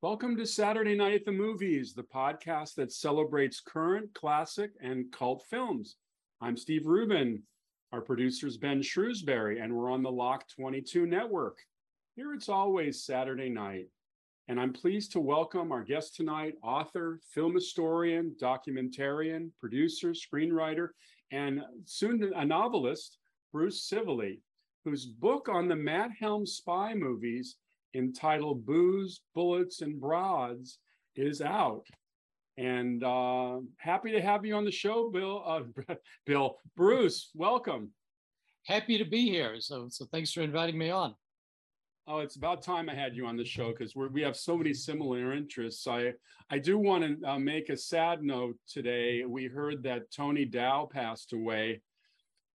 Welcome to Saturday Night at the Movies, the podcast that celebrates current, classic, and cult films. I'm Steve Rubin. Our producer's Ben Shrewsbury, and we're on the Lock 22 network. Here it's always Saturday night. And I'm pleased to welcome our guest tonight, author, film historian, documentarian, producer, screenwriter, and soon a novelist, Bruce Scivally, whose book on the Matt Helm spy movies entitled Booze, Bullets, and Broads is out. And uh, happy to have you on the show, Bill. Uh, Bill, Bruce, welcome. Happy to be here. So, so thanks for inviting me on. Oh, it's about time I had you on the show because we have so many similar interests. I I do want to uh, make a sad note today. We heard that Tony Dow passed away,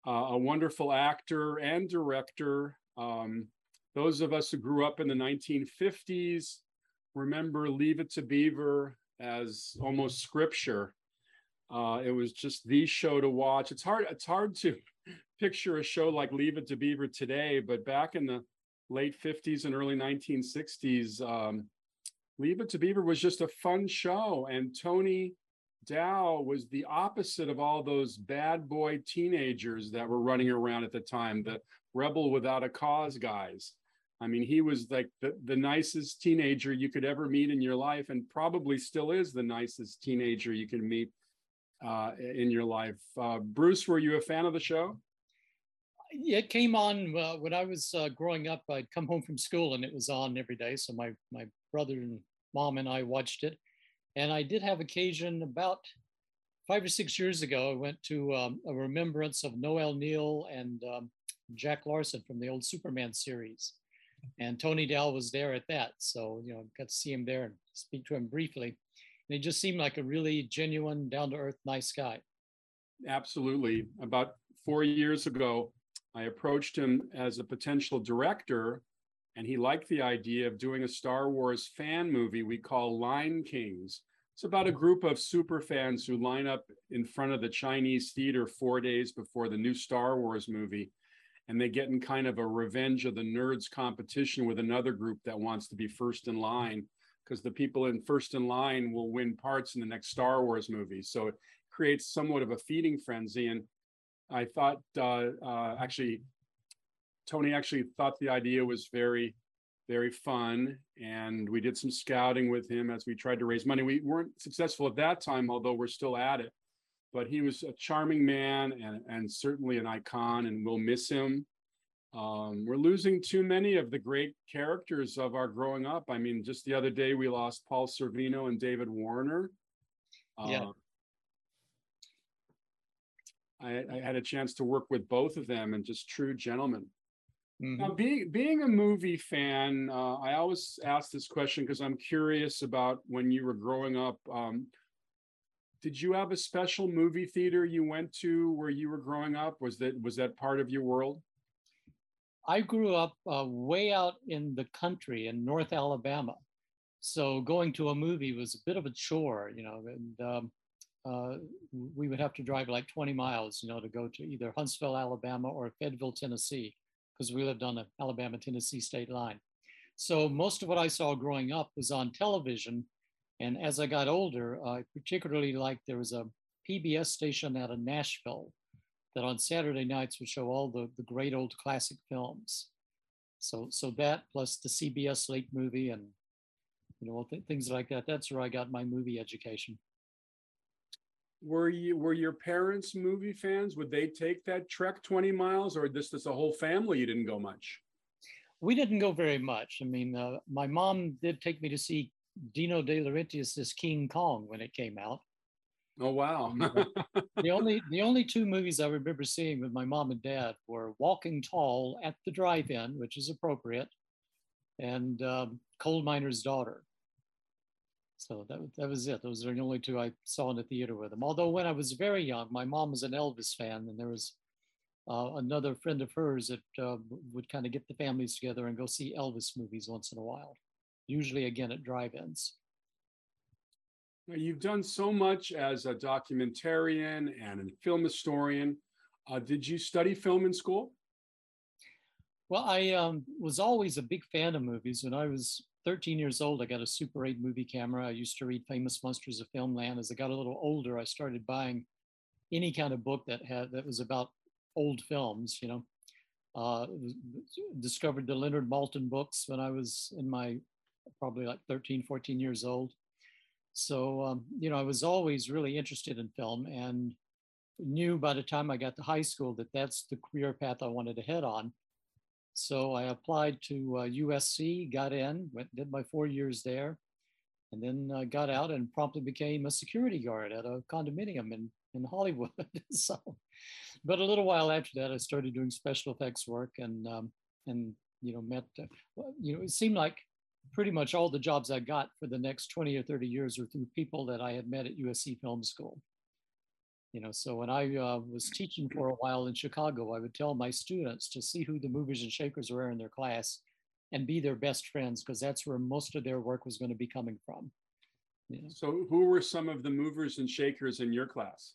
uh, a wonderful actor and director. Um, those of us who grew up in the 1950s remember Leave It to Beaver as almost scripture. Uh, it was just the show to watch. It's hard. It's hard to picture a show like Leave It to Beaver today, but back in the late 50s and early 1960s, um, Leave It to Beaver was just a fun show. And Tony Dow was the opposite of all those bad boy teenagers that were running around at the time, the rebel without a cause guys. I mean, he was like the, the nicest teenager you could ever meet in your life, and probably still is the nicest teenager you can meet uh, in your life. Uh, Bruce, were you a fan of the show? It came on uh, when I was uh, growing up. I'd come home from school and it was on every day. So my my brother and mom and I watched it, and I did have occasion about five or six years ago. I went to um, a remembrance of Noel Neill and um, Jack Larson from the old Superman series and Tony Dow was there at that. So, you know, got to see him there and speak to him briefly. And he just seemed like a really genuine, down to earth, nice guy. Absolutely. About four years ago, I approached him as a potential director, and he liked the idea of doing a Star Wars fan movie we call Line Kings. It's about a group of super fans who line up in front of the Chinese theater four days before the new Star Wars movie and they get in kind of a revenge of the nerds competition with another group that wants to be first in line because the people in first in line will win parts in the next Star Wars movie. So it creates somewhat of a feeding frenzy. And I thought uh, uh, actually, Tony actually thought the idea was very, very fun. And we did some scouting with him as we tried to raise money. We weren't successful at that time, although we're still at it but he was a charming man and, and certainly an icon, and we'll miss him. Um, we're losing too many of the great characters of our growing up. I mean, just the other day we lost Paul Sorvino and David Warner. Yeah. Uh, I, I, had a chance to work with both of them and just true gentlemen. Mm-hmm. Now, being being a movie fan, uh, I always ask this question because I'm curious about when you were growing up. Um, did you have a special movie theater you went to where you were growing up? Was that was that part of your world? I grew up uh, way out in the country in North Alabama, so going to a movie was a bit of a chore, you know. And um, uh, we would have to drive like 20 miles, you know, to go to either Huntsville, Alabama, or Fayetteville, Tennessee, because we lived on the Alabama-Tennessee state line. So most of what I saw growing up was on television and as I got older, I particularly liked there was a PBS station out of Nashville that on Saturday nights would show all the, the great old classic films. So, so that plus the CBS late movie and you know th- things like that. That's where I got my movie education. Were you were your parents movie fans? Would they take that trek twenty miles, or this this a whole family? You didn't go much. We didn't go very much. I mean, uh, my mom did take me to see Dino De Laurentiis' King Kong when it came out. Oh wow! the only the only two movies I remember seeing with my mom and dad were Walking Tall at the drive-in, which is appropriate, and um, Coal Miner's Daughter. So that that was it. Those are the only two I saw in the theater with them. Although when I was very young, my mom was an Elvis fan, and there was uh, another friend of hers that uh, would kind of get the families together and go see Elvis movies once in a while usually again at drive-ins. Now you've done so much as a documentarian and a film historian. Uh, did you study film in school? Well, I um, was always a big fan of movies. When I was 13 years old, I got a Super 8 movie camera. I used to read Famous Monsters of Filmland. As I got a little older, I started buying any kind of book that had that was about old films. You know, uh, discovered the Leonard Maltin books when I was in my probably like 13, 14 years old. So um, you know, I was always really interested in film and knew by the time I got to high school that that's the career path I wanted to head on. So I applied to uh, USC, got in, went did my four years there, and then uh, got out and promptly became a security guard at a condominium in in Hollywood. so, but a little while after that, I started doing special effects work and um, and you know met uh, you know it seemed like pretty much all the jobs I got for the next 20 or 30 years were through people that I had met at USC Film School you know so when i uh, was teaching for a while in chicago i would tell my students to see who the movers and shakers were in their class and be their best friends because that's where most of their work was going to be coming from. You know? so who were some of the movers and shakers in your class?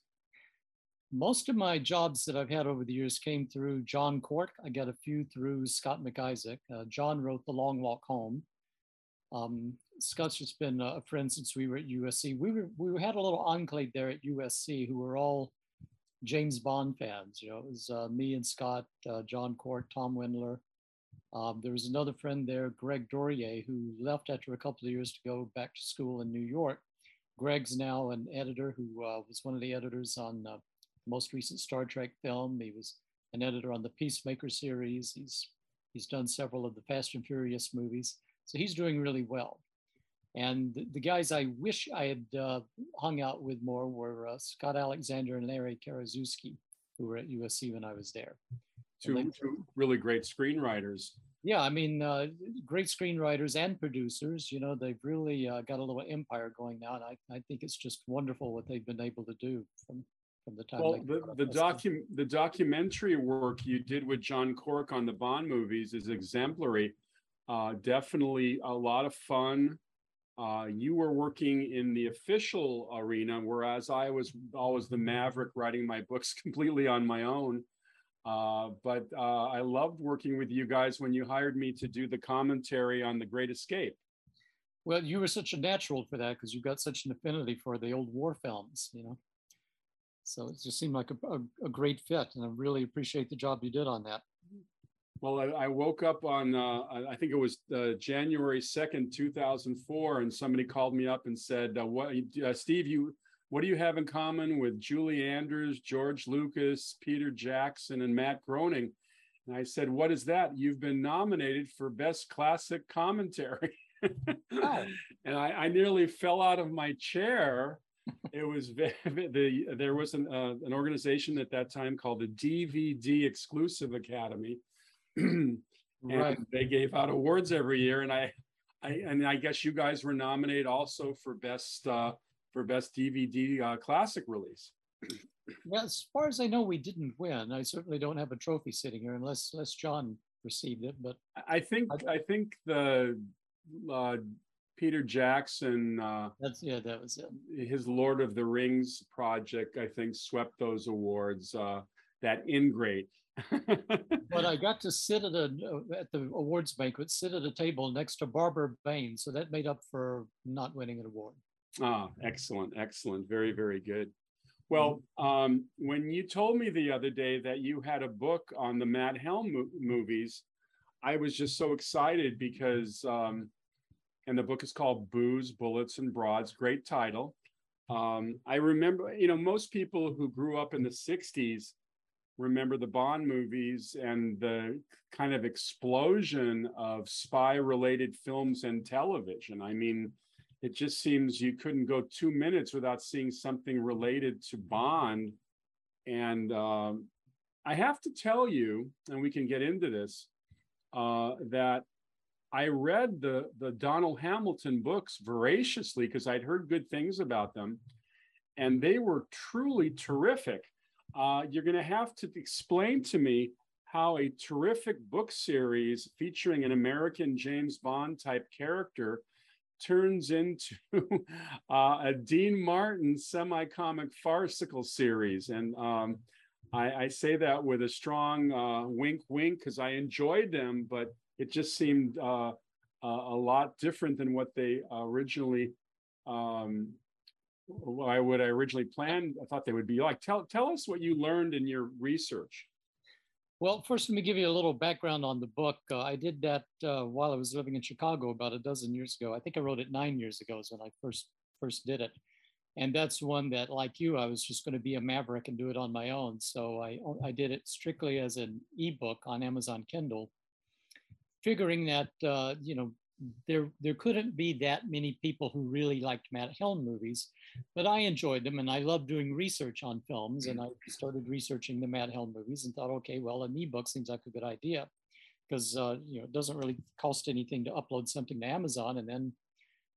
Most of my jobs that i've had over the years came through john cork i got a few through scott mcisaac. Uh, john wrote the long walk home. Um, Scott's just been a friend since we were at USC. We were we had a little enclave there at USC who were all James Bond fans. You know, it was uh, me and Scott, uh, John Cork, Tom Wendler. Um, there was another friend there, Greg D'Auria, who left after a couple of years to go back to school in New York. Greg's now an editor who uh, was one of the editors on the most recent Star Trek film. He was an editor on the Peacemaker series. He's he's done several of the Fast and Furious movies. So he's doing really well. And the, the guys I wish I had uh, hung out with more were uh, Scott Alexander and Larry Karaszewski, who were at USC when I was there. Two, they, two really great screenwriters. Yeah, I mean, uh, great screenwriters and producers. You know, they've really uh, got a little empire going now, and I, I think it's just wonderful what they've been able to do from from the time. Well, the the docu- the documentary work you did with John Cork on the Bond movies is exemplary. Uh, definitely a lot of fun. Uh, you were working in the official arena, whereas I was always the maverick writing my books completely on my own. Uh, but uh, I loved working with you guys when you hired me to do the commentary on The Great Escape. Well, you were such a natural for that because you've got such an affinity for the old war films, you know. So it just seemed like a, a, a great fit, and I really appreciate the job you did on that. Well, I, I woke up on, uh, I think it was uh, January 2nd, 2004, and somebody called me up and said, uh, "What, uh, Steve? You, what do you have in common with Julie Andrews, George Lucas, Peter Jackson, and Matt Groening?" And I said, "What is that? You've been nominated for Best Classic Commentary." oh. And I, I nearly fell out of my chair it was the there was an uh, an organization at that time called the DVD Exclusive Academy, and right. they gave out awards every year, and I, I and I guess you guys were nominated also for best uh, for best DVD uh, classic release. Yeah, as far as I know, we didn't win. I certainly don't have a trophy sitting here, unless unless John received it. But I think I, I think the uh, Peter Jackson. Uh, That's yeah, that was it. His Lord of the Rings project, I think, swept those awards. Uh, that Ingrate but I got to sit at a at the awards banquet, sit at a table next to Barbara Bain, so that made up for not winning an award. Ah, excellent, excellent, very, very good. Well, mm-hmm. um, when you told me the other day that you had a book on the Matt Helm mo- movies, I was just so excited because, um, and the book is called Booze, Bullets, and Broads. Great title. Um, I remember, you know, most people who grew up in the '60s remember the Bond movies and the kind of explosion of spy related films and television. I mean, it just seems you couldn't go two minutes without seeing something related to Bond. And um, I have to tell you, and we can get into this, uh, that I read the, the Donald Hamilton books voraciously because I'd heard good things about them. And they were truly terrific uh, you're going to have to explain to me how a terrific book series featuring an American James Bond type character turns into uh, a Dean Martin semi comic farcical series. And um, I, I, say that with a strong uh, wink, wink, because I enjoyed them, but it just seemed uh, a lot different than what they originally um, why would I originally planned. I thought they would be like. Tell tell us what you learned in your research. Well, first, let me give you a little background on the book. Uh, I did that uh, while I was living in Chicago about a dozen years ago. I think I wrote it nine years ago is when I first first did it, and that's one that, like you, I was just going to be a maverick and do it on my own. So I I did it strictly as an ebook on Amazon Kindle, figuring that uh, you know there there couldn't be that many people who really liked Matt Helm movies, but I enjoyed them and I love doing research on films. And I started researching the Matt Helm movies and thought, okay, well, an ebook seems like a good idea because uh, you know it doesn't really cost anything to upload something to Amazon, and then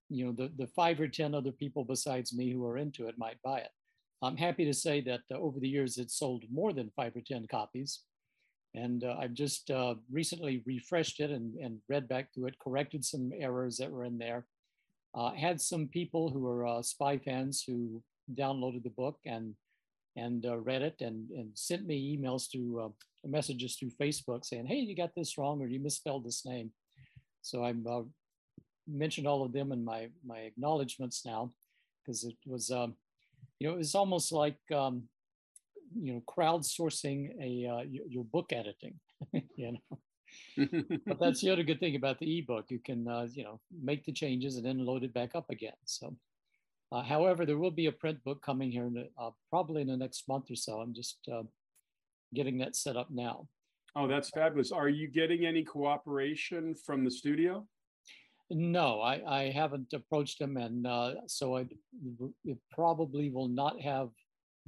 you know the the five or ten other people besides me who are into it might buy it. I'm happy to say that uh, over the years it's sold more than five or ten copies. And uh, I've just uh, recently refreshed it and, and, read back through it, corrected some errors that were in there. Uh, had some people who are uh, spy fans who downloaded the book and and uh, read it and, and sent me emails to uh, messages through Facebook saying, "Hey, you got this wrong or you misspelled this name." So I'm mentioned all of them in my my acknowledgments now because it was um, you know it was almost like um, you know crowdsourcing a uh, your, book editing you know? But that's the other good thing about the ebook. You can uh, you know make the changes and then load it back up again so. Uh, however there will be a print book coming here in the, uh, probably in the next month or so. I'm just uh, getting that set up now. Oh that's fabulous. Are you getting any cooperation from the studio? No, I, I haven't approached them, and uh, so I, it probably will not have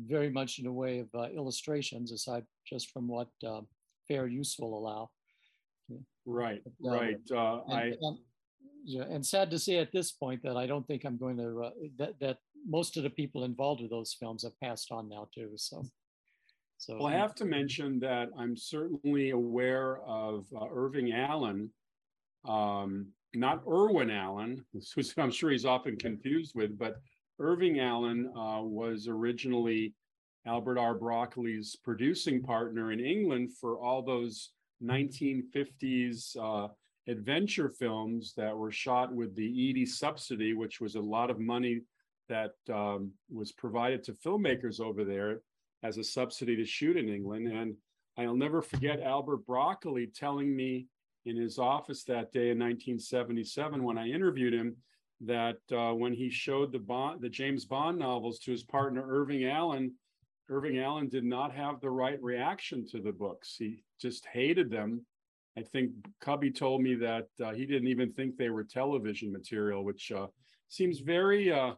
very much in the way of uh, illustrations, aside just from what uh, fair use will allow. Right, but, uh, right. Uh, and, I and, yeah, and sad to say at this point that I don't think I'm going to uh, that that most of the people involved with those films have passed on now too. So. So, well, I have to mention that I'm certainly aware of uh, Irving Allen, um, not Irwin Allen, who I'm sure he's often confused with, but Irving Allen uh, was originally Albert R. Broccoli's producing partner in England for all those 1950s uh, adventure films that were shot with the Eady subsidy, which was a lot of money that um, was provided to filmmakers over there as a subsidy to shoot in England. And I'll never forget Albert Broccoli telling me in his office that day in 1977 when I interviewed him that uh, when he showed the Bond, the James Bond novels to his partner Irving Allen, Irving Allen did not have the right reaction to the books. He just hated them. I think Cubby told me that uh, he didn't even think they were television material, which uh, seems very uh,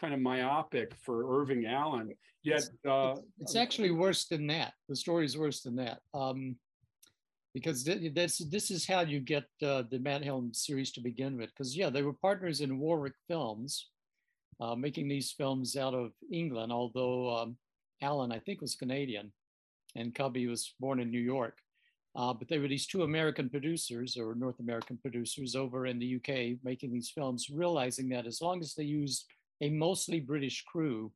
kind of myopic for Irving Allen. Yet it's, it's, actually worse than that. The story is worse than that. Um, because that's this is how you get uh, the Matt Helm series to begin with. Because yeah, they were partners in Warwick Films, uh, making these films out of England. Although um, Allen, I think, was Canadian, and Cubby was born in New York. Uh, but they were these two American producers or North American producers over in the UK making these films, realizing that as long as they used a mostly British crew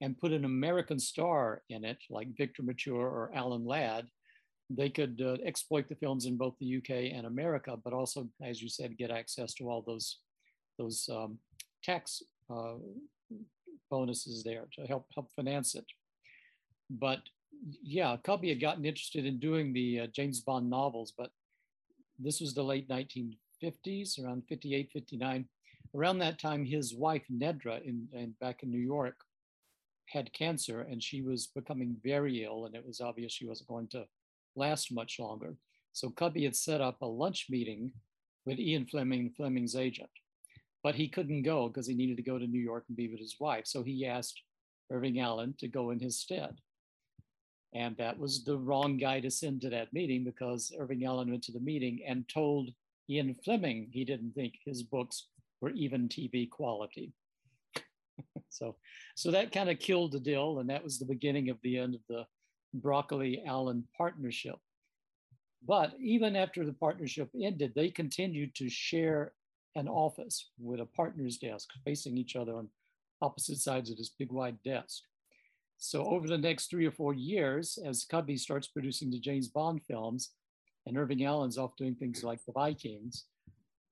and put an American star in it, like Victor Mature or Alan Ladd, they could uh, exploit the films in both the UK and America, but also, as you said, get access to all those those um, tax uh, bonuses there to help help finance it. But yeah, Cubby had gotten interested in doing the uh, James Bond novels, but this was the late 1950s, around 58, 59. Around that time, his wife Nedra, in, in back in New York, had cancer, and she was becoming very ill, and it was obvious she wasn't going to last much longer. So Cubby had set up a lunch meeting with Ian Fleming, Fleming's agent, but he couldn't go because he needed to go to New York and be with his wife. So he asked Irving Allen to go in his stead. And that was the wrong guy to send to that meeting because Irving Allen went to the meeting and told Ian Fleming he didn't think his books were even TV quality. so, so that kind of killed the deal, and that was the beginning of the end of the Broccoli Allen partnership. But even after the partnership ended, they continued to share an office with a partner's desk facing each other on opposite sides of this big wide desk. So over the next three or four years, as Cubby starts producing the James Bond films, and Irving Allen's off doing things like The Vikings,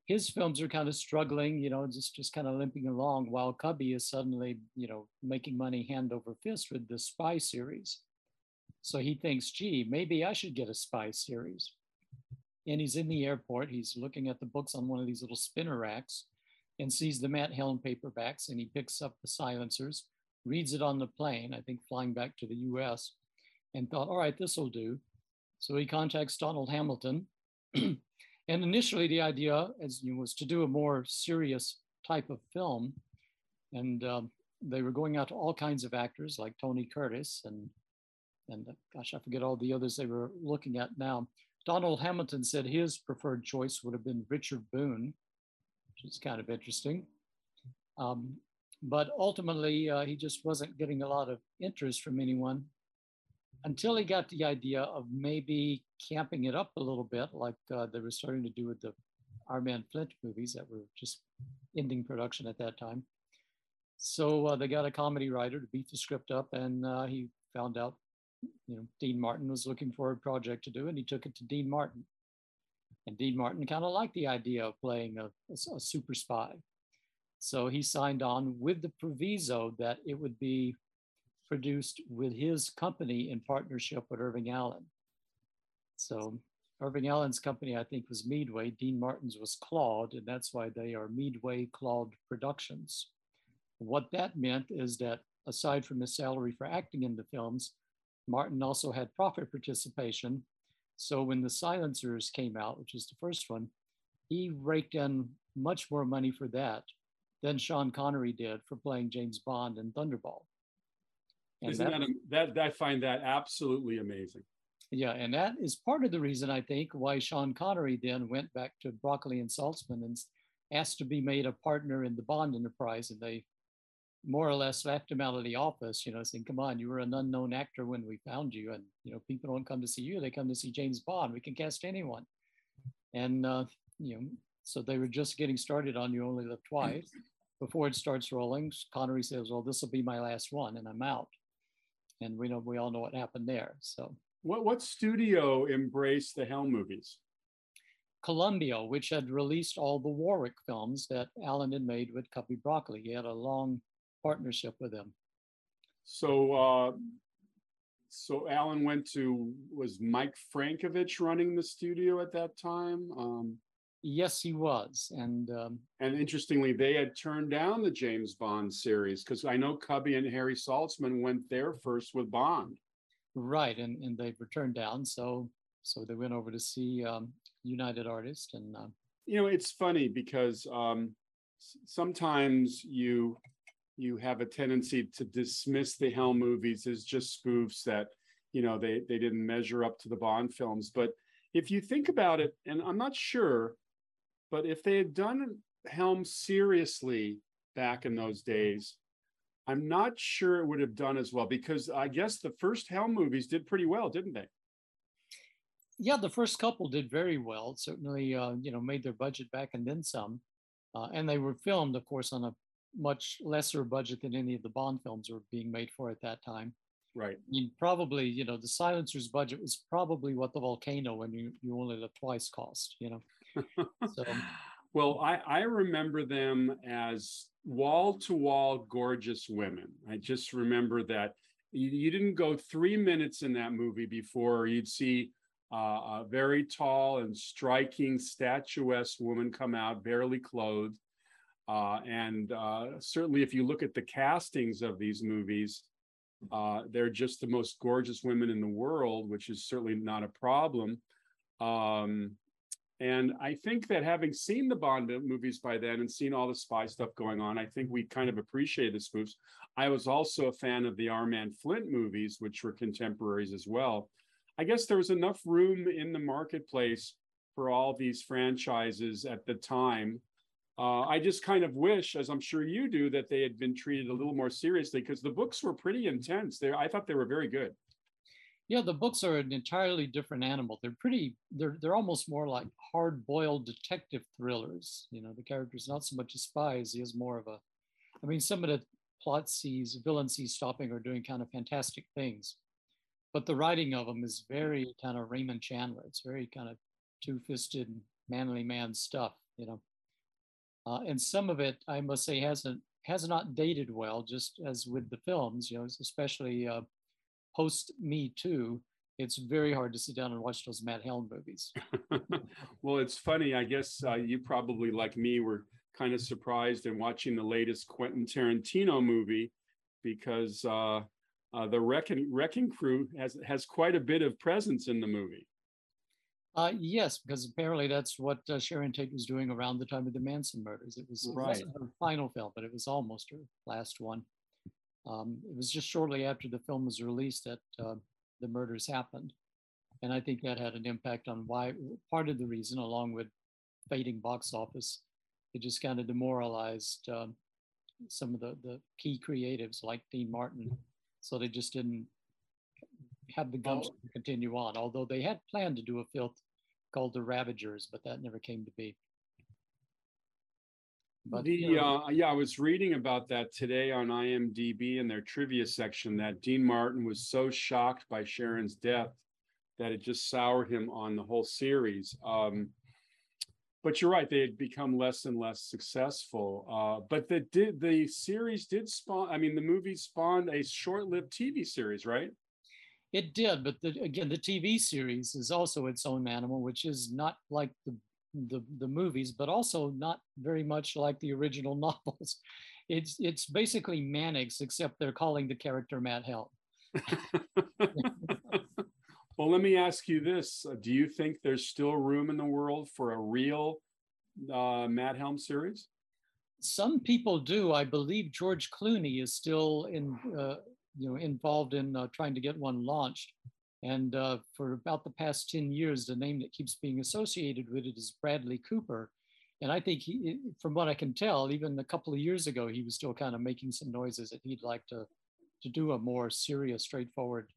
his films are kind of struggling, you know, just just kind of limping along, while Cubby is suddenly, you know, making money hand over fist with the Spy series. So he thinks, gee, maybe I should get a Spy series. And he's in the airport. He's looking at the books on one of these little spinner racks and sees the Matt Helm paperbacks. And he picks up the silencers, reads it on the plane, I think flying back to the US, and thought, all right, this will do. So he contacts Donald Hamilton. and initially, the idea as you was to do a more serious type of film. And um, they were going out to all kinds of actors like Tony Curtis and and uh, gosh, I forget all the others they were looking at now. Donald Hamilton said his preferred choice would have been Richard Boone, which is kind of interesting. Um, but ultimately, uh, he just wasn't getting a lot of interest from anyone until he got the idea of maybe camping it up a little bit, like uh, they were starting to do with the Our Man Flint movies that were just ending production at that time. So uh, they got a comedy writer to beat the script up, and uh, he found out you know, Dean Martin was looking for a project to do, and he took it to Dean Martin. And Dean Martin kind of liked the idea of playing a, a, a, super spy. So he signed on with the proviso that it would be produced with his company in partnership with Irving Allen. So Irving Allen's company, I think, was Meadway. Dean Martin's was Claude, and that's why they are Meadway Claude Productions. What that meant is that aside from his salary for acting in the films, Martin also had profit participation. So when the silencers came out, which is the first one, he raked in much more money for that than Sean Connery did for playing James Bond in Thunderball. And Isn't that, that, that I find that absolutely amazing. Yeah, and that is part of the reason I think why Sean Connery then went back to Broccoli and Saltzman and asked to be made a partner in the Bond enterprise, and they more or less left him out of the office, you know, saying, come on, you were an unknown actor when we found you. And, you know, people don't come to see you, they come to see James Bond. We can cast anyone. And, uh, you know, so they were just getting started on You Only Live Twice. Before it starts rolling, Connery says, well, this will be my last one and I'm out. And we know, we all know what happened there. So what, what studio embraced the Helm movies? Columbia, which had released all the Warwick films that Allen had made with Cubby Broccoli. He had a long partnership with them. So, uh, so Allen went to was Mike Frankovich running the studio at that time. Um, yes, he was, and um, and interestingly, they had turned down the James Bond series because I know Cubby and Harry Saltzman went there first with Bond. Right, and and they were turned down. So so they went over to see um, United Artists, and uh, you know it's funny because um, sometimes you you have a tendency to dismiss the Helm movies as just spoofs that, you know, they, they didn't measure up to the Bond films. But if you think about it, and I'm not sure, but if they had done Helm seriously back in those days, I'm not sure it would have done as well because I guess the first Helm movies did pretty well, didn't they? Yeah, the first couple did very well. Certainly, uh, you know, made their budget back and then some. Uh, and they were filmed, of course, on a much lesser budget than any of the Bond films were being made for at that time. Right. I mean, probably, you know, the silencer's budget was probably what the volcano and you you only live twice cost, you know. so well, I, I remember them as wall to wall gorgeous women. I just remember that you, you, didn't go three minutes in that movie before you'd see uh, a very tall and striking, statuesque woman come out, barely clothed. Uh, and uh, certainly, if you look at the castings of these movies, uh, they're just the most gorgeous women in the world, which is certainly not a problem. Um, and I think that having seen the Bond movies by then and seen all the spy stuff going on, I think we kind of appreciate the spoofs. I was also a fan of the Our Man Flint movies, which were contemporaries as well. I guess there was enough room in the marketplace for all these franchises at the time uh, I just kind of wish, as I'm sure you do, that they had been treated a little more seriously because the books were pretty intense. They, I thought they were very good. Yeah, the books are an entirely different animal. They're pretty. They're they're almost more like hard-boiled detective thrillers. You know, the character's not so much a spy as he is more of a. I mean, some of the plot sees villains he's stopping are doing kind of fantastic things, but the writing of them is very kind of Raymond Chandler. It's very kind of two-fisted, manly man stuff. You know. Uh, and some of it, I must say, hasn't has not dated well. Just as with the films, you know, especially uh, post Me Too, it's very hard to sit down and watch those Matt Helm movies. well, it's funny. I guess uh, you probably, like me, were kind of surprised in watching the latest Quentin Tarantino movie because uh, uh, the Wrecking, Wrecking Crew has has quite a bit of presence in the movie. Uh, yes, because apparently that's what uh, Sharon Tate was doing around the time of the Manson murders. It was, right. her final film, but it was almost her last one. Um, it was just shortly after the film was released that uh, the murders happened. And I think that had an impact on why, part of the reason, along with fading box office, it just kind of demoralized um, some of the, the key creatives like Dean Martin. So they just didn't have the gumption oh. to continue on, although they had planned to do a film called The Ravagers, but that never came to be. But, the uh, yeah, I was reading about that today on IMDb in their trivia section that Dean Martin was so shocked by Sharon's death that it just soured him on the whole series. Um, but you're right; they had become less and less successful. Uh, but the did the series did spawn. I mean, the movie spawned a short-lived TV series, right? It did, but the, again, the TV series is also its own animal, which is not like the, the, the movies, but also not very much like the original novels. It's it's basically Mannix, except they're calling the character Matt Helm. well, let me ask you this: Do you think there's still room in the world for a real uh, Matt Helm series? Some people do. I believe George Clooney is still in uh, you know, involved in uh, trying to get one launched. And uh, for about the past 10 years, the name that keeps being associated with it is Bradley Cooper. And I think he, from what I can tell, even a couple of years ago, he was still kind of making some noises that he'd like to, to do a more serious, straightforward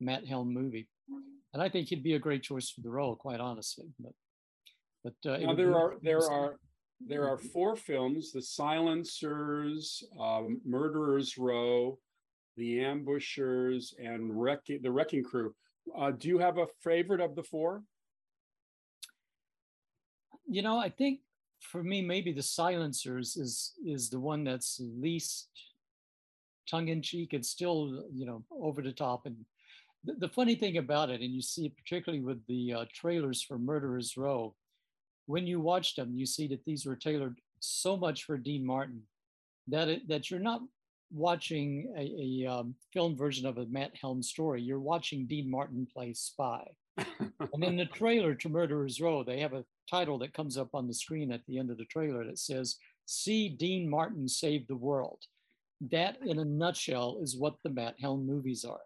Matt Helm movie. And I think he'd be a great choice for the role, quite honestly. But, but uh, now there are there are there are four films: The Silencers, uh, Murderers Row, the ambushers, and wrecking, the wrecking crew. Uh, do you have a favorite of the four? You know, I think for me, maybe the silencers is is the one that's least tongue in cheek. and still, you know, over the top. And the, the funny thing about it, and you see it particularly with the uh, trailers for Murderers Row, when you watch them, you see that these were tailored so much for Dean Martin that it, that you're not watching a, a um, film version of a Matt Helm story. You're watching Dean Martin play spy. and in the trailer to Murderers Row, they have a title that comes up on the screen at the end of the trailer that says, See Dean Martin save the world. That, in a nutshell, is what the Matt Helm movies are.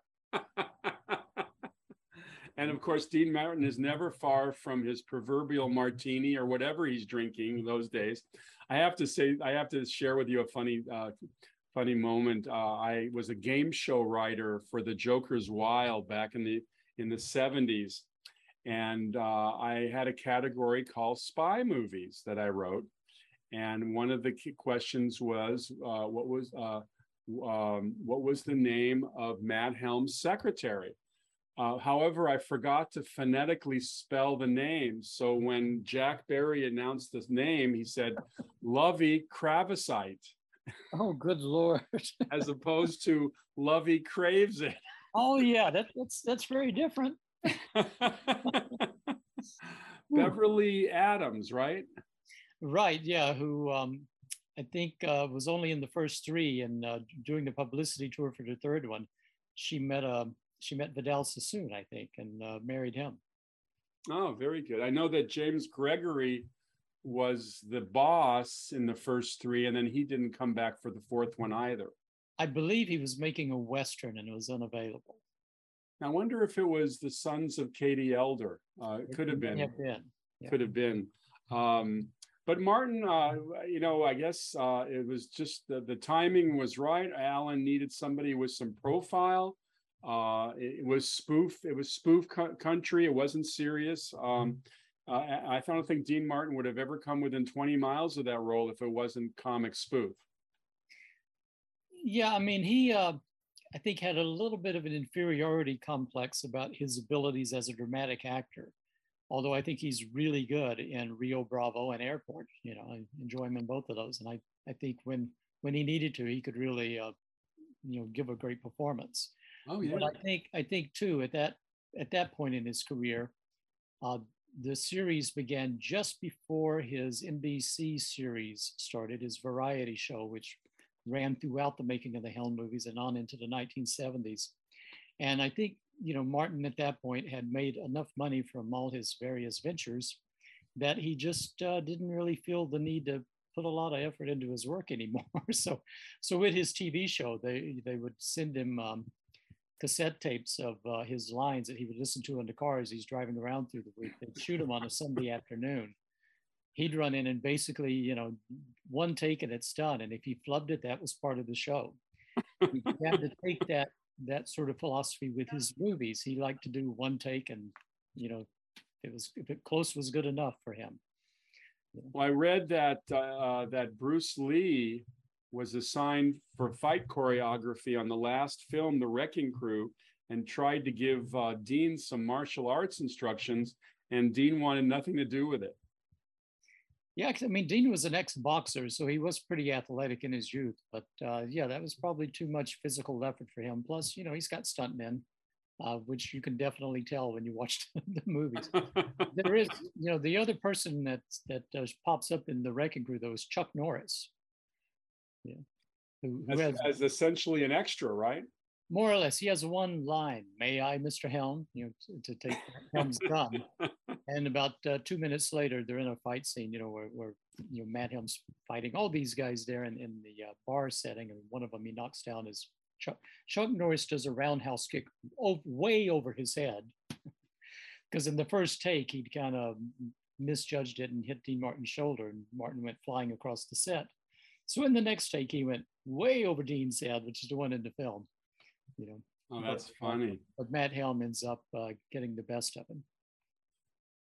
and of course, Dean Martin is never far from his proverbial martini or whatever he's drinking those days. I have to say, I have to share with you a funny uh, funny moment. Uh, I was a game show writer for the Joker's Wild back in the in the 70s, and uh, I had a category called spy movies that I wrote. And one of the questions was, uh, what was uh, um, what was the name of Matt Helm's secretary? Uh, however, I forgot to phonetically spell the name. So when Jack Barry announced this name, he said, Lovey Kravicite Oh, good lord! as opposed to Lovey craves it. Oh yeah, that, that's that's very different. Beverly Adams, right? Right. Yeah. Who um, I think uh, was only in the first three, and uh, doing the publicity tour for the third one, she met a uh, she met Vidal Sassoon, I think, and uh, married him. Oh, very good. I know that James Gregory was the boss in the first three, and then he didn't come back for the fourth one either. I believe he was making a western and it was unavailable. I wonder if it was the Sons of Katie Elder. Uh, it, could have been. Have been. Yeah. Could have been. Um, but Martin, uh, you know, I guess uh, it was just the, the timing was right. Allen needed somebody with some profile. Uh, it, it was spoof. It was spoof co- country. It wasn't serious. Um, uh, I don't think Dean Martin would have ever come within 20 miles of that role if it wasn't comic spoof. Yeah, I mean, he, uh, I think, had a little bit of an inferiority complex about his abilities as a dramatic actor. Although I think he's really good in Rio Bravo and Airport. You know, I enjoy him in both of those. And I, I think when when he needed to, he could really, uh, you know, give a great performance. Oh yeah. But I think I think too at that at that point in his career, uh, the series began just before his NBC series started, his variety show, which ran throughout the making of the Helm movies and on into the 1970s. And I think, you know, Martin at that point had made enough money from all his various ventures that he just uh, didn't really feel the need to put a lot of effort into his work anymore. so, so with his TV show, they they would send him um, cassette tapes of uh, his lines that he would listen to in the car as he's driving around through the week. They'd shoot him on a Sunday afternoon. He'd run in and basically, you know, one take and it's done. And if he flubbed it, that was part of the show. he had to take that that sort of philosophy with his movies. He liked to do one take, and you know, it was if it close was good enough for him. Well, I read that uh, that Bruce Lee was assigned for fight choreography on the last film, The Wrecking Crew, and tried to give uh, Dean some martial arts instructions, and Dean wanted nothing to do with it. Yeah, I mean, Dean was an ex-boxer, so he was pretty athletic in his youth. But uh, yeah, that was probably too much physical effort for him. Plus, you know, he's got stuntmen, uh, which you can definitely tell when you watch the movies. there is, you know, the other person that that uh, pops up in the Wrecking Crew though is Chuck Norris. Yeah, who, who as, has, as essentially an extra, right? more or less, he has one line, "May I, Mr. Helm?" You know, to, to take Helm's gun. and about uh, two minutes later, they're in a fight scene. You know, where, where you know Matt Helm's fighting all these guys there in, in the uh, bar setting, and one of them he knocks down his Chuck, Chuck Norris does a roundhouse kick over, way over his head, because in the first take he'd kind of misjudged it and hit Dean Martin's shoulder, and Martin went flying across the set. So in the next take, he went way over Dean's head, which is the one in the film you know. Oh, that's but, funny. But Matt Helm ends up uh, getting the best of him.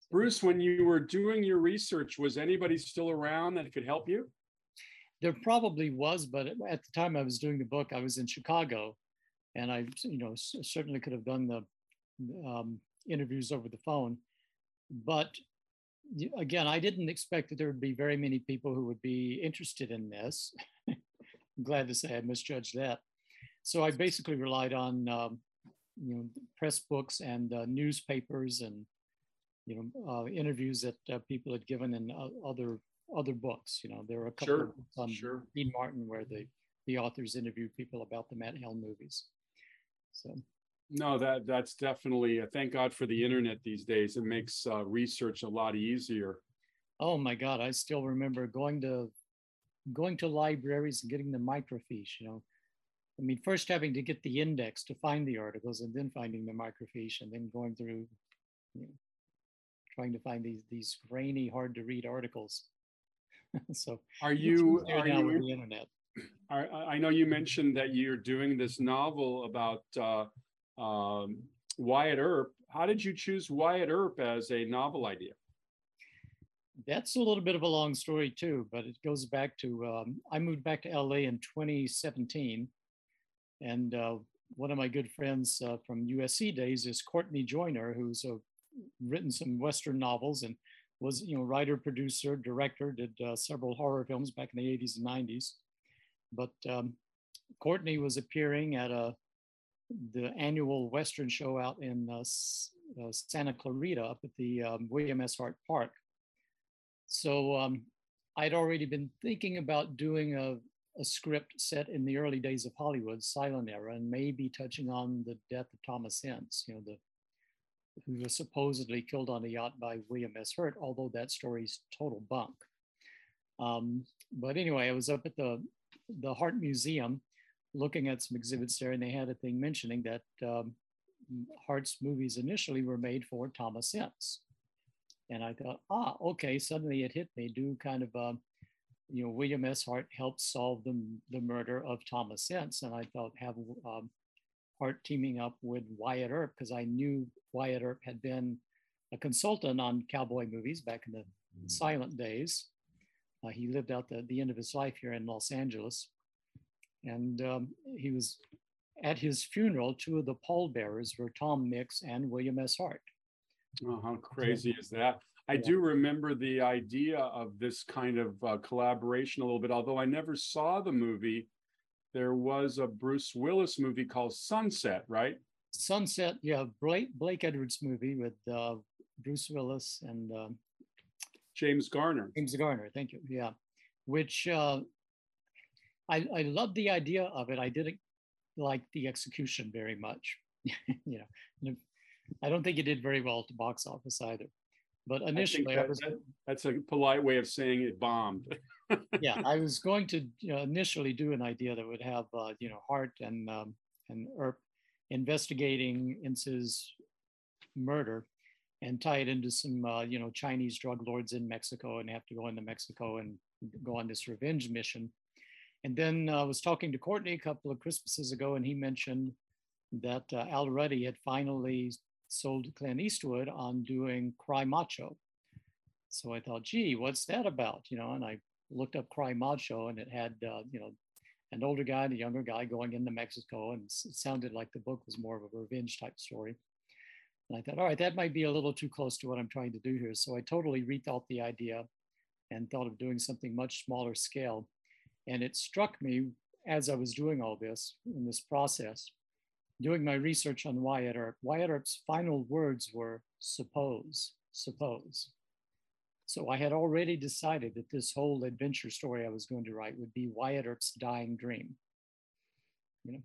Bruce, when you were doing your research, was anybody still around that could help you? There probably was, but at the time I was doing the book, I was in Chicago, and I, you know, certainly could have done the um, interviews over the phone. But again, I didn't expect that there would be very many people who would be interested in this. I'm glad to say I misjudged that so I basically relied on um, you know press books and uh, newspapers and you know uh, interviews that uh, people had given in uh, other other books. You know, there were a couple sure. of books on sure. Dean Martin where the the authors interviewed people about the Matt Helm movies. So. No, that that's definitely. Uh, thank God for the internet these days. It makes uh, research a lot easier. Oh my God, I still remember going to going to libraries and getting the microfiche. You know, I mean, first having to get the index to find the articles and then finding the microfiche and then going through, you know, trying to find these these grainy, hard to read articles. so are you are you with the internet? Are, I know you mentioned that you're doing this novel about uh, um, Wyatt Earp. How did you choose Wyatt Earp as a novel idea? That's a little bit of a long story too, but it goes back to um, I moved back to LA in 2017 and uh, one of my good friends uh, from USC days is Courtney Joyner, who's uh, written some Western novels and was, you know, writer, producer, director, did uh, several horror films back in the 80s and 90s. But um, Courtney was appearing at a, the annual Western show out in uh, Santa Clarita up at the um, William S. Hart Park. So um, I'd already been thinking about doing a, a script set in the early days of Hollywood, silent era, and maybe touching on the death of Thomas Ince, you know, the who was supposedly killed on a yacht by William S. Hurt, although that story's total bunk. Um, but anyway, I was up at the the Hart Museum looking at some exhibits there, and they had a thing mentioning that um, Hart's movies initially were made for Thomas Ince. And I thought, ah, okay, suddenly it hit me, do kind of um, you know, William S. Hart helped solve the, the murder of Thomas Ince. And I thought have um, Hart teaming up with Wyatt Earp because I knew Wyatt Earp had been a consultant on cowboy movies back in the mm-hmm. silent days. Uh, he lived out the, the end of his life here in Los Angeles. And um, he was at his funeral, two of the pallbearers were Tom Mix and William S. Hart. Oh, how crazy is that? I Yeah. do remember the idea of this kind of uh, collaboration a little bit, although I never saw the movie. There was a Bruce Willis movie called Sunset, right? Sunset, yeah, Blake Blake Edwards movie with uh, Bruce Willis and um, James Garner. James Garner. Thank you. Yeah, which uh, I I loved the idea of it. I didn't like the execution very much. you know, I don't think it did very well at the box office either. But initially, I that- was that- That's a polite way of saying it bombed. yeah, I was going to you know, initially do an idea that would have uh, you know Hart and um, and Earp investigating Ince's murder and tie it into some uh, you know Chinese drug lords in Mexico and have to go into Mexico and go on this revenge mission. And then uh, I was talking to Courtney a couple of Christmases ago, and he mentioned that uh, Al Ruddy had finally sold Clint Eastwood on doing Cry Macho. So I thought, gee, what's that about? You know, and I looked up Cry Macho, and it had uh, you know an older guy and a younger guy going into Mexico, and it sounded like the book was more of a revenge type story. And I thought, all right, that might be a little too close to what I'm trying to do here. So I totally rethought the idea and thought of doing something much smaller scale. And it struck me as I was doing all this in this process, doing my research on Wyatt Earp. Wyatt Earp's final words were suppose, suppose. So I had already decided that this whole adventure story I was going to write would be Wyatt Earp's dying dream. You know,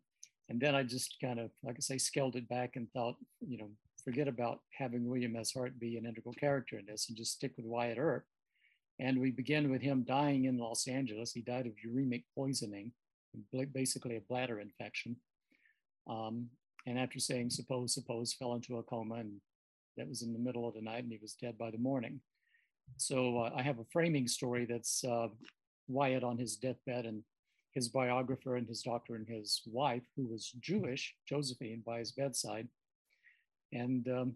and then I just kind of, like I say, scaled it back and thought, you know, forget about having William S. Hart be an integral character in this and just stick with Wyatt Earp. And we begin with him dying in Los Angeles. He died of uremic poisoning, basically a bladder infection. Um, and after saying suppose, suppose, fell into a coma, and that was in the middle of the night, and he was dead by the morning. So uh, I have a framing story that's uh, Wyatt on his deathbed, and his biographer and his doctor and his wife, who was Jewish, Josephine, by his bedside. And um,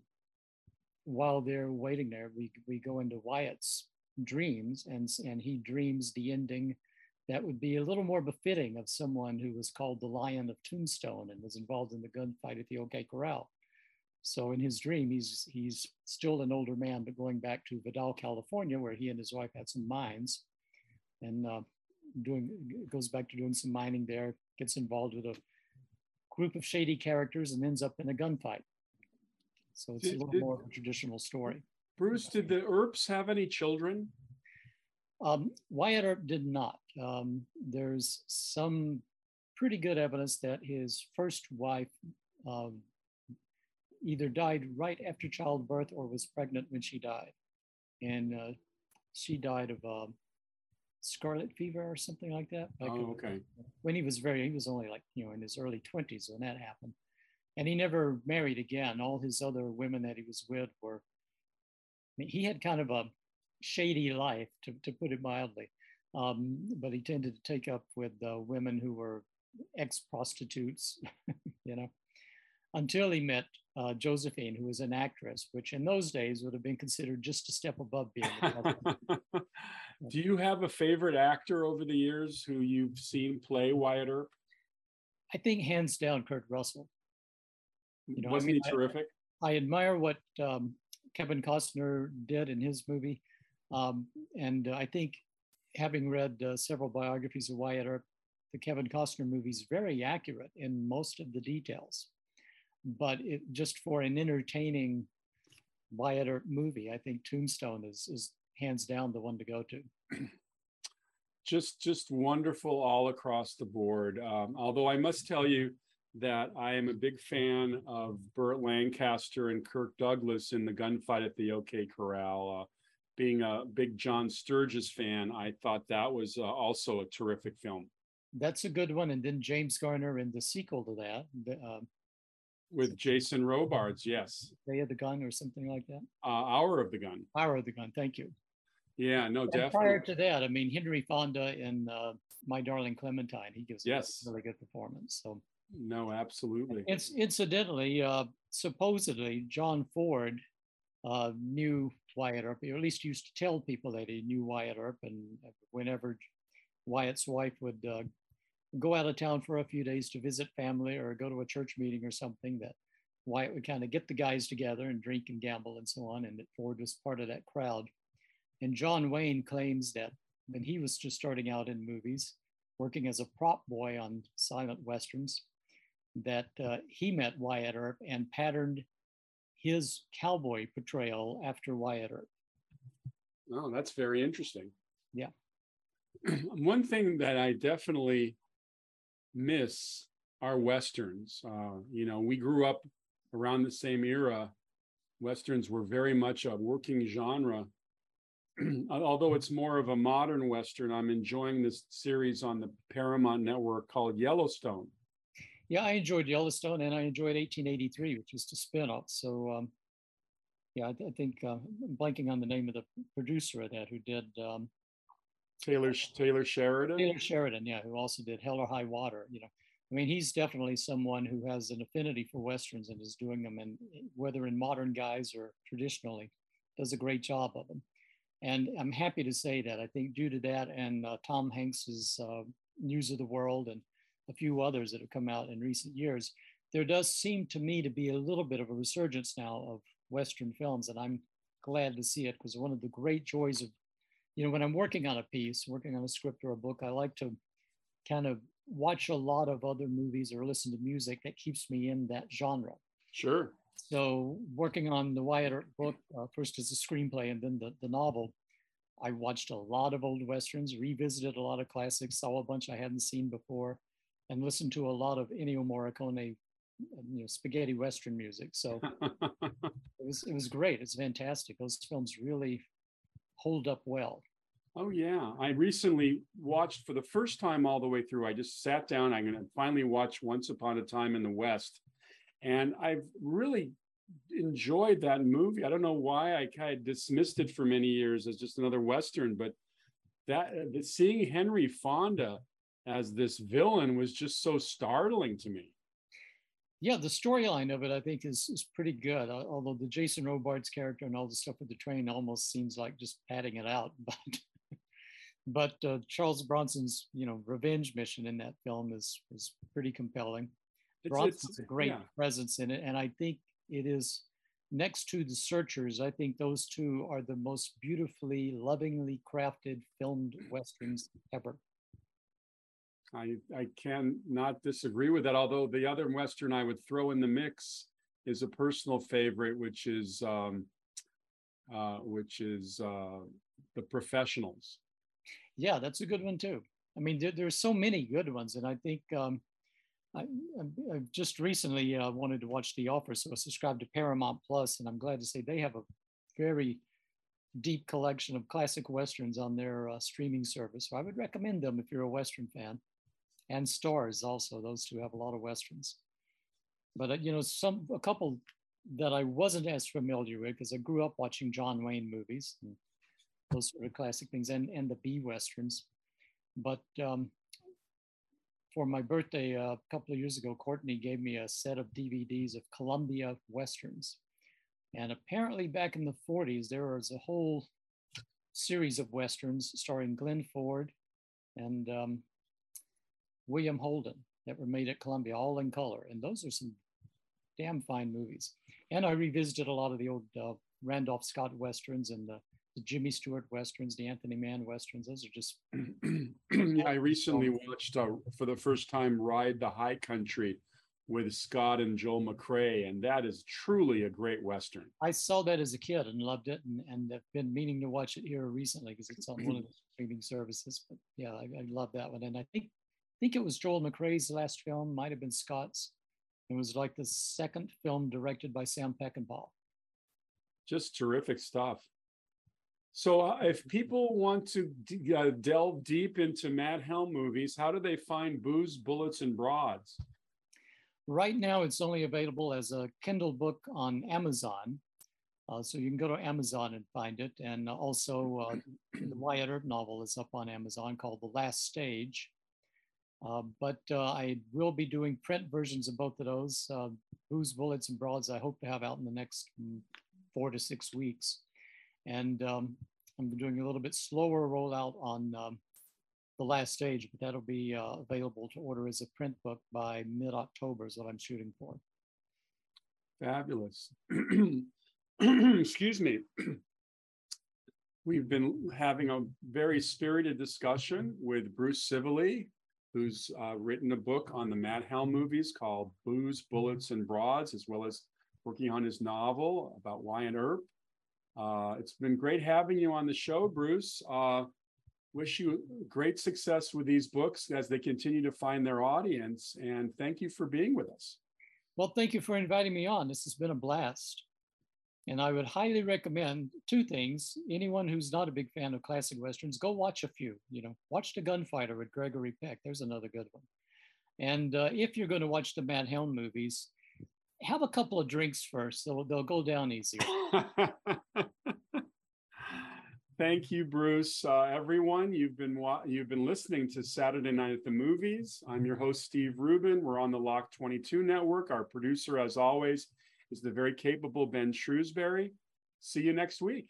while they're waiting there, we, we go into Wyatt's dreams, and, and he dreams the ending that would be a little more befitting of someone who was called the Lion of Tombstone and was involved in the gunfight at the OK Corral. So in his dream, he's he's still an older man, but going back to Vidal, California, where he and his wife had some mines, and uh, doing goes back to doing some mining there. Gets involved with a group of shady characters and ends up in a gunfight. So it's a little did- more of a traditional story. Bruce, did the Earps have any children? Um, Wyatt Earp did not. Um, there's some pretty good evidence that his first wife um, either died right after childbirth or was pregnant when she died. And uh, she died of um, scarlet fever or something like that. in- Oh, okay. when he was very, he was only like, you know, in his early 20s when that happened. And he never married again. All his other women that he was with were, mean, he had kind of a shady life, to, to put it mildly. Um, but he tended to take up with uh, women who were ex prostitutes, you know, until he met uh, Josephine, who was an actress, which in those days would have been considered just a step above being a. Do you have a favorite actor over the years who you've seen play Wyatt Earp? I think hands down Kurt Russell. You know, I Wasn't mean, he I- terrific? I admire what um, Kevin Costner did in his movie. Um, and I think having read uh, several biographies of Wyatt Earp, the Kevin Costner movie is very accurate in most of the details. But it, just for an entertaining Wyatt Earp movie, I think Tombstone is, is hands down the one to go to. just just wonderful all across the board. Um, although I must tell you that I am a big fan of Burt Lancaster and Kirk Douglas in the gunfight at the OK Corral. Uh, being a big John Sturges fan, I thought that was uh, also a terrific film That's a good one. And then James Garner in the sequel to that, the, um, with Jason Robards. Yes, Day of the Gun or something like that. uh, Hour of the Gun. Hour of the Gun, thank you. Yeah, no, And definitely. prior to that, I mean, Henry Fonda in uh, My Darling Clementine, he gives a Yes. really good performance. So, No, absolutely. it's incidentally, uh, supposedly, John Ford uh, knew Wyatt Earp, or at least used to tell people that he knew Wyatt Earp. And whenever Wyatt's wife would uh, go out of town for a few days to visit family or go to a church meeting or something, that Wyatt would kind of get the guys together and drink and gamble and so on, and that Ford was part of that crowd. And John Wayne claims that when he was just starting out in movies, working as a prop boy on silent westerns, that uh, he met Wyatt Earp and patterned his cowboy portrayal after Wyatt Earp. Oh, that's very interesting. Yeah. One thing that I definitely miss are westerns. Uh, you know, we grew up around the same era. Westerns were very much a working genre. Although it's more of a modern Western, I'm enjoying this series on the Paramount Network called Yellowstone. Yeah, I enjoyed Yellowstone and I enjoyed 1883, which was the spinoff. So, um, yeah, I, I think uh, I'm blanking on the name of the producer of that who did um, Taylor Taylor Sheridan. Taylor Sheridan, yeah, who also did Hell or High Water. You know, I mean, he's definitely someone who has an affinity for westerns and is doing them, and whether in modern guise or traditionally, does a great job of them. And I'm happy to say that I think due to that and uh, Tom Hanks's uh, News of the World and a few others that have come out in recent years, there does seem to me to be a little bit of a resurgence now of Western films, and I'm glad to see it because one of the great joys of, you know, when I'm working on a piece, working on a script or a book, I like to kind of watch a lot of other movies or listen to music that keeps me in that genre. Sure. So working on the Wyatt Earp book, uh, first as a screenplay and then the, the novel, I watched a lot of old Westerns, revisited a lot of classics, saw a bunch I hadn't seen before, and listened to a lot of Ennio Morricone, you know, spaghetti Western music. So it was, it was great. It's fantastic. Those films really hold up well. Oh yeah, I recently watched for the first time all the way through. I just sat down. I'm going to finally watch Once Upon a Time in the West, and I've really enjoyed that movie. I don't know why I kind of dismissed it for many years as just another western, but that uh, seeing Henry Fonda as this villain was just so startling to me. Yeah, the storyline of it, I think, is is pretty good. Although the Jason Robards character and all the stuff with the train almost seems like just padding it out, but but uh, Charles Bronson's you know revenge mission in that film is is pretty compelling. It's, Bronson's it's, a great yeah. presence in it, and I think it is next to the Searchers. I think those two are the most beautifully, lovingly crafted filmed westerns ever. I I can not disagree with that. Although the other western I would throw in the mix is a personal favorite, which is um, uh, which is uh, the Professionals yeah, that's a good one too. I mean, there, there's so many good ones, and I think um, I, I, just recently uh, wanted to watch The Offer, so I subscribed to Paramount Plus, and I'm glad to say they have a very deep collection of classic westerns on their uh, streaming service. So I would recommend them if you're a western fan, and Starz also; those two have a lot of westerns. But uh, you know, some a couple that I wasn't as familiar with because I grew up watching John Wayne movies. And, those sort of classic things and, and the B Westerns. But um, for my birthday uh, a couple of years ago, Courtney gave me a set of DVDs of Columbia Westerns. And apparently, back in the 40s, there was a whole series of Westerns starring Glenn Ford and um, William Holden that were made at Columbia, all in color. And those are some damn fine movies. And I revisited a lot of the old uh, Randolph Scott Westerns and the the Jimmy Stewart westerns, the Anthony Mann westerns. Those are just. yeah, I recently watched uh, for the first time "Ride the High Country" with Scott and Joel McCrea, and that is truly a great western. I saw that as a kid and loved it, and, and I've been meaning to watch it here recently because it's on one of the streaming services. But yeah, I, I love that one, and I think think it was Joel McCrea's last film, might have been Scott's. It was like the second film directed by Sam Peckinpah. Just terrific stuff. So, uh, if people want to d- uh, delve deep into Matt Helm movies, how do they find Booze, Bullets, and Broads? Right now, it's only available as a Kindle book on Amazon. Uh, so you can go to Amazon and find it. And also, uh, the Wyatt Earp novel is up on Amazon called The Last Stage. Uh, but uh, I will be doing print versions of both of those. Booze, Bullets, and Broads, I hope to have out in the next mm, four to six weeks. And um, I'm doing a little bit slower rollout on um, the last stage, but that'll be uh, available to order as a print book by mid-October is what I'm shooting for. Fabulous. Excuse me. We've been having a very spirited discussion with Bruce Scivally, who's uh, written a book on the Matt Helm movies called Booze, Bullets, and Broads, as well as working on his novel about Wyatt Earp. Uh, it's been great having you on the show, Bruce. Uh, wish you great success with these books as they continue to find their audience. And thank you for being with us. Well, thank you for inviting me on. This has been a blast. And I would highly recommend two things. Anyone who's not a big fan of classic Westerns, go watch a few. You know, watch The Gunfighter with Gregory Peck. There's another good one. And uh, if you're going to watch the Matt Helm movies, have a couple of drinks first. So they'll go down easier. Thank you, Bruce. Uh, everyone, you've been you've been listening to Saturday Night at the Movies. I'm your host, Steve Rubin. We're on the Lock 22 network. Our producer, as always, is the very capable Ben Shrewsbury. See you next week.